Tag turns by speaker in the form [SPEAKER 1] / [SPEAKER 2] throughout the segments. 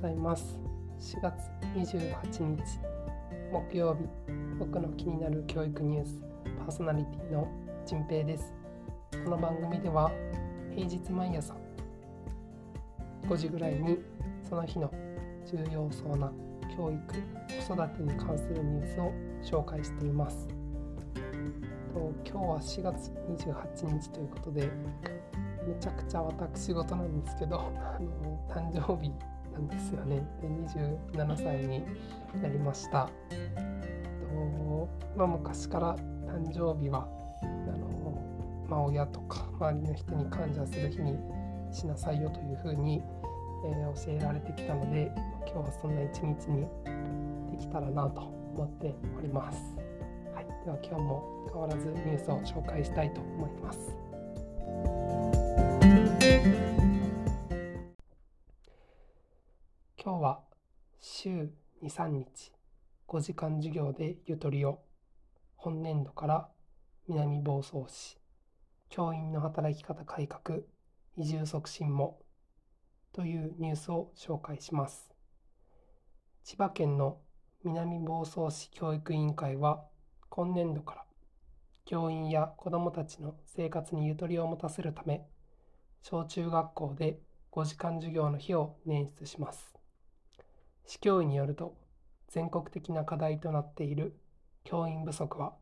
[SPEAKER 1] ございます。4月28日木曜日。僕の気になる教育ニュース。パーソナリティのじんぺいです。この番組では平日毎朝5時ぐらいにその日の重要そうな教育子育てに関するニュースを紹介しています。と今日は4月28日ということでめちゃくちゃ私事なんですけど あの誕生日んですよね。で27歳になりました。と、まあ、昔から誕生日はあの、まあ、親とか周りの人に感謝する日にしなさいよというふうに、えー、教えられてきたので今日はそんな一日にできたらなと思っております、はい、では今日も変わらずニュースを紹介したいと思います。今日は週23日5時間授業でゆとりを本年度から南房総市教員の働き方改革移住促進もというニュースを紹介します。千葉県の南房総市教育委員会は今年度から教員や子どもたちの生活にゆとりを持たせるため小中学校で5時間授業の日を捻出します。市教委によると全国的な課題となっている教員不足は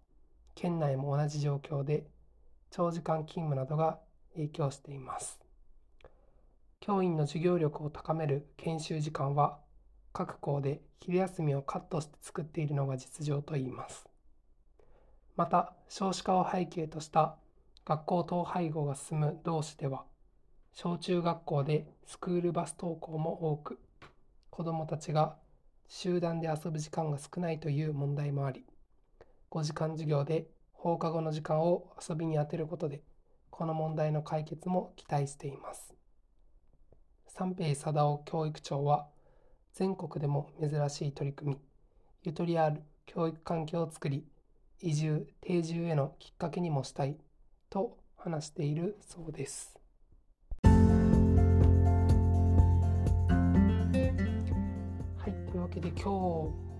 [SPEAKER 1] 県内も同じ状況で長時間勤務などが影響しています。教員の授業力を高める研修時間は各校で昼休みをカットして作っているのが実情といいます。また少子化を背景とした学校統廃合が進む同市では小中学校でスクールバス登校も多くどもたちが集団で遊ぶ時間が少ないという問題もあり5時間授業で放課後の時間を遊びに充てることでこの問題の解決も期待しています。三平貞夫教育長は全国でも珍しい取り組みゆとりある教育環境を作り移住定住へのきっかけにもしたいと話しているそうです。けで今日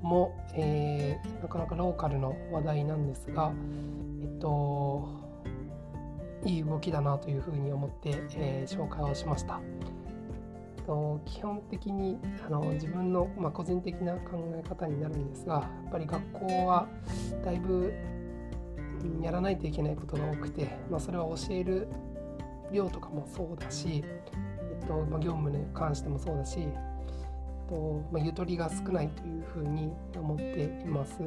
[SPEAKER 1] も、えー、なかなかローカルの話題なんですが、えっと、いい動きだなというふうに思って、えー、紹介をしました。と基本的にあの自分の、まあ、個人的な考え方になるんですがやっぱり学校はだいぶやらないといけないことが多くて、まあ、それは教える量とかもそうだし、えっとまあ、業務に関してもそうだしと、まあ、ゆとりが少ないというふうに思っています。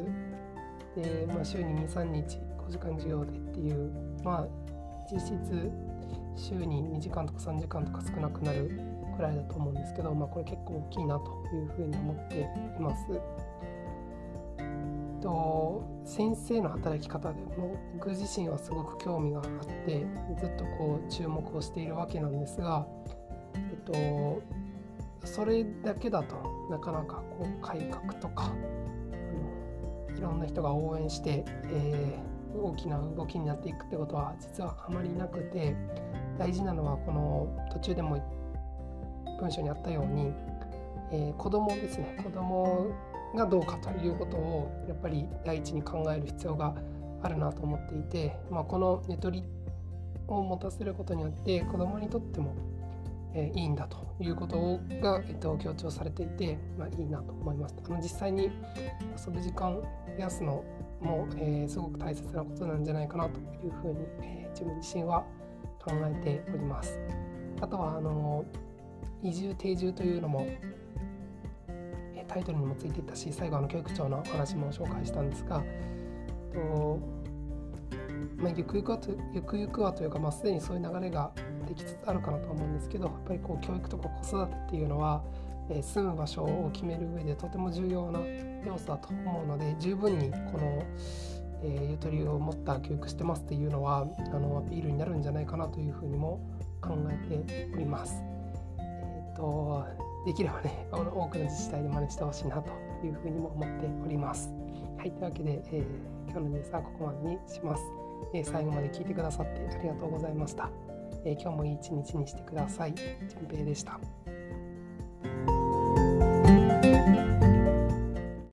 [SPEAKER 1] で、まあ、週に2、3日5時間授業でっていう、まあ、実質週に2時間とか3時間とか少なくなるくらいだと思うんですけど、まあ、これ結構大きいなというふうに思っています。と先生の働き方でも僕自身はすごく興味があってずっとこう注目をしているわけなんですが、えっと、それだけだとなかなかこう改革とかあのいろんな人が応援して、えー、大きな動きになっていくってことは実はあまりなくて大事なのはこの途中でも文章にあったように、えー、子供ですね。子供がどうかということをやっぱり第一に考える必要があるなと思っていて、まあ、この寝取りを持たせることによって子供にとってもえー、いいんだということが、えっと、強調されていて、まあ、いいなと思います。あの実際に遊ぶ時間増やすのも、えー、すごく大切なことなんじゃないかなというふうに、えー、自分自身は考えております。あとはあの移住定住というのもタイトルにもついていたし最後あの教育長の話も紹介したんですがと、まあ、ゆくゆくはとゆくゆくはというか、まあ、すでにそういう流れができつつあるかなと思うんですけどやっぱりこう教育とか子育てっていうのは、えー、住む場所を決める上でとても重要な要素だと思うので十分にこの、えー、ゆとりを持った教育してますっていうのはあのアピールになるんじゃないかなというふうにも考えております。えーと、できればね 多くの自治体で真似してほしいなというふうにも思っております。はい、というわけで、えー、今日のニュースはここまでにします。え最後まで聞いてくださってありがとうございました。え今日もいい一日にしてください。じんぺいでした。